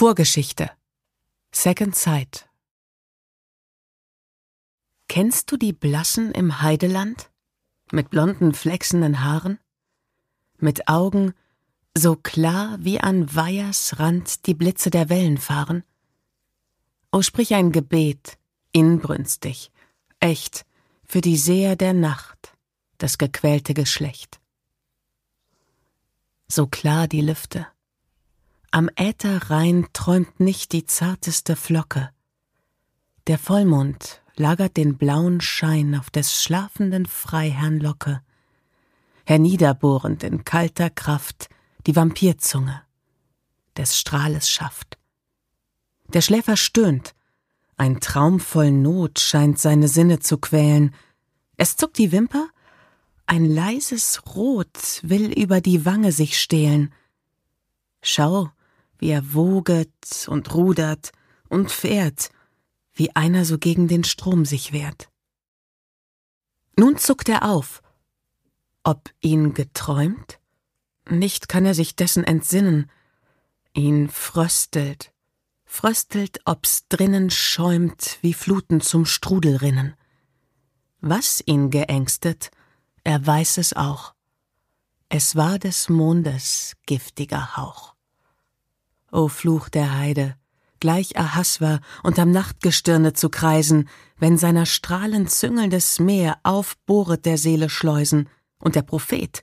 Vorgeschichte Second Sight Kennst du die Blassen im Heideland? Mit blonden, flechsenden Haaren? Mit Augen so klar wie an Weihers Rand die Blitze der Wellen fahren? O sprich ein Gebet, inbrünstig, echt, für die Seher der Nacht, das gequälte Geschlecht. So klar die Lüfte, am Ätherrhein träumt nicht die zarteste Flocke. Der Vollmond lagert den blauen Schein auf des schlafenden Freiherrn Locke, herniederbohrend in kalter Kraft die Vampirzunge des Strahles schafft. Der Schläfer stöhnt, ein Traum voll Not scheint seine Sinne zu quälen. Es zuckt die Wimper, ein leises Rot will über die Wange sich stehlen. Schau, wie er woget und rudert und fährt, wie einer so gegen den Strom sich wehrt. Nun zuckt er auf. Ob ihn geträumt? Nicht kann er sich dessen entsinnen. Ihn fröstelt, fröstelt, ob's drinnen schäumt, wie Fluten zum Strudel rinnen. Was ihn geängstet, er weiß es auch. Es war des Mondes giftiger Hauch. O Fluch der Heide, gleich Ahasver unterm Nachtgestirne zu kreisen, wenn seiner Strahlen züngelndes Meer aufbohret der Seele Schleusen, und der Prophet,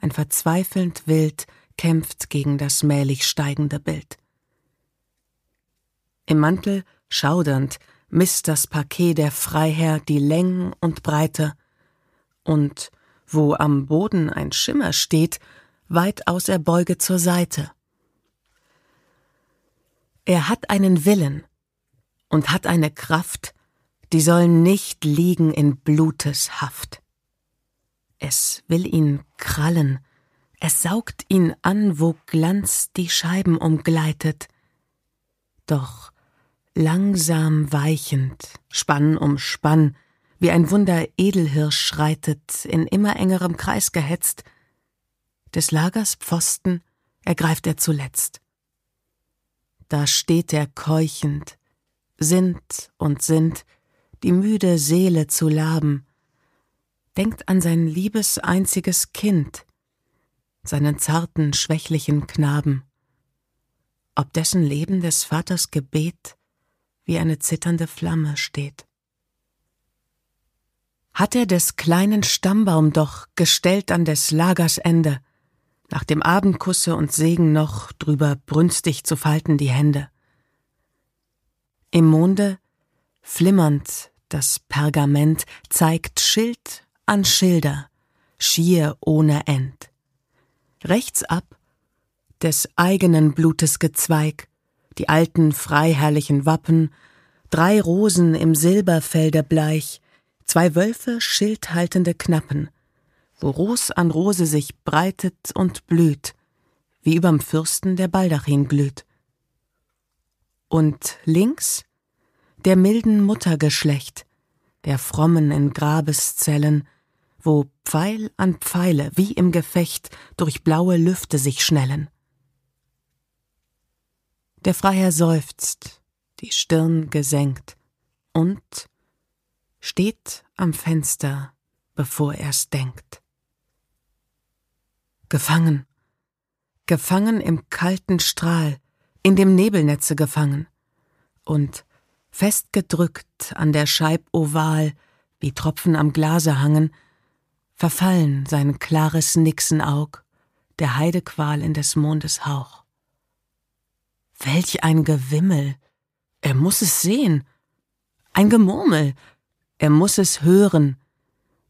ein verzweifelnd Wild, kämpft gegen das mählich steigende Bild. Im Mantel, schaudernd, misst das Paket der Freiherr die Längen und Breite, und wo am Boden ein Schimmer steht, weitaus er beuge zur Seite. Er hat einen Willen und hat eine Kraft, die soll nicht liegen in Blutes Haft. Es will ihn krallen, es saugt ihn an, wo Glanz die Scheiben umgleitet. Doch langsam weichend, Spann um Spann, wie ein Wunder Edelhirsch schreitet, in immer engerem Kreis gehetzt, des Lagers Pfosten ergreift er zuletzt da steht er keuchend, sinnt und sinnt, die müde Seele zu laben, denkt an sein liebes einziges Kind, seinen zarten, schwächlichen Knaben, ob dessen Leben des Vaters Gebet wie eine zitternde Flamme steht. Hat er des kleinen Stammbaum doch gestellt an des Lagers Ende, nach dem Abendkusse und Segen noch drüber brünstig zu falten die Hände. Im Monde, flimmernd, das Pergament zeigt Schild an Schilder, schier ohne End. Rechts ab des eigenen Blutes Gezweig, die alten freiherrlichen Wappen, drei Rosen im Silberfelde bleich, zwei Wölfe schildhaltende Knappen, wo Ros an Rose sich breitet und blüht, wie überm Fürsten der Baldachin glüht. Und links der milden Muttergeschlecht, der frommen in Grabeszellen, wo Pfeil an Pfeile wie im Gefecht durch blaue Lüfte sich schnellen. Der Freiherr seufzt, die Stirn gesenkt, und steht am Fenster, bevor er's denkt. Gefangen. Gefangen im kalten Strahl, in dem Nebelnetze gefangen. Und festgedrückt an der Scheib oval, wie Tropfen am Glase hangen, verfallen sein klares Nixenaug, der Heidequal in des Mondes Hauch. Welch ein Gewimmel! Er muss es sehen. Ein Gemurmel. Er muss es hören.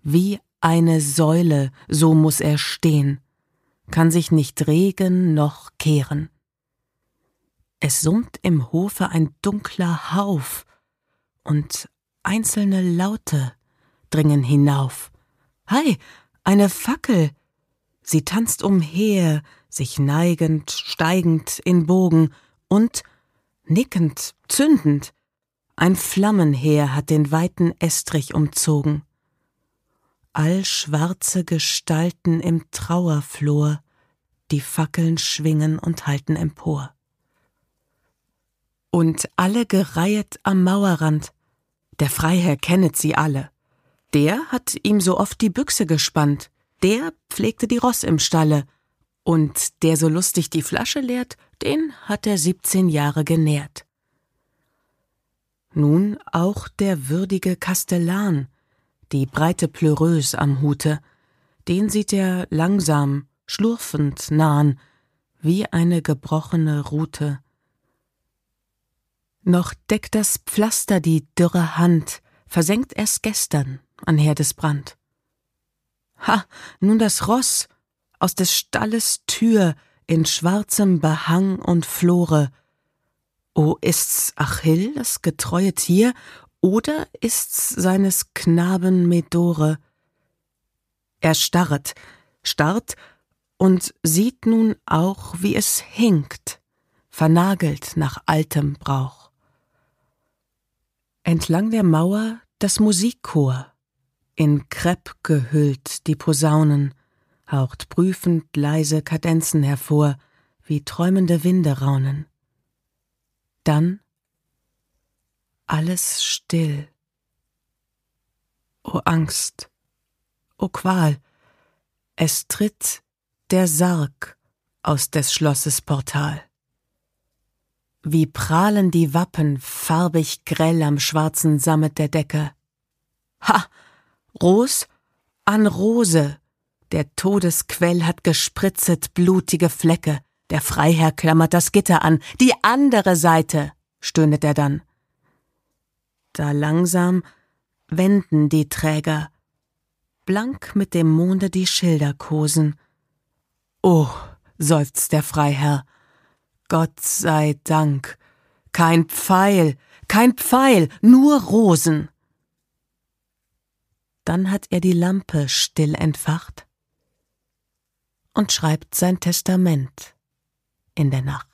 Wie eine Säule, so muss er stehen kann sich nicht regen noch kehren. Es summt im Hofe ein dunkler Hauf, und einzelne Laute dringen hinauf. Hei, eine Fackel! Sie tanzt umher, sich neigend, steigend in Bogen, und, nickend, zündend, ein Flammenheer hat den weiten Estrich umzogen allschwarze Gestalten im Trauerflor, die Fackeln schwingen und halten empor. und alle gereihet am Mauerrand. Der Freiherr kennet sie alle. Der hat ihm so oft die Büchse gespannt, der pflegte die Ross im Stalle, und der so lustig die Flasche leert, den hat er siebzehn Jahre genährt. Nun auch der würdige Kastellan, die breite Pleureuse am Hute, den sieht er langsam, schlurfend nahen, wie eine gebrochene Rute. Noch deckt das Pflaster die dürre Hand, versenkt erst gestern an Herdesbrand. Ha, nun das Ross aus des Stalles Tür in schwarzem Behang und Flore. O ist's Achill, das getreue Tier, oder ist's seines Knaben Medore? Er starret, starrt und sieht nun auch, wie es hinkt, vernagelt nach altem Brauch. Entlang der Mauer das Musikchor, in Krepp gehüllt die Posaunen, haucht prüfend leise Kadenzen hervor, wie träumende Winde raunen. Dann alles still. O Angst, o Qual, es tritt der Sarg aus des Schlosses Portal. Wie prahlen die Wappen farbig grell am schwarzen Sammet der Decke. Ha! Ros an Rose. Der Todesquell hat gespritzet blutige Flecke. Der Freiherr klammert das Gitter an. Die andere Seite, stöhnet er dann. Da langsam wenden die Träger, blank mit dem Monde die Schilder kosen. Oh, seufzt der Freiherr, Gott sei Dank, kein Pfeil, kein Pfeil, nur Rosen. Dann hat er die Lampe still entfacht und schreibt sein Testament in der Nacht.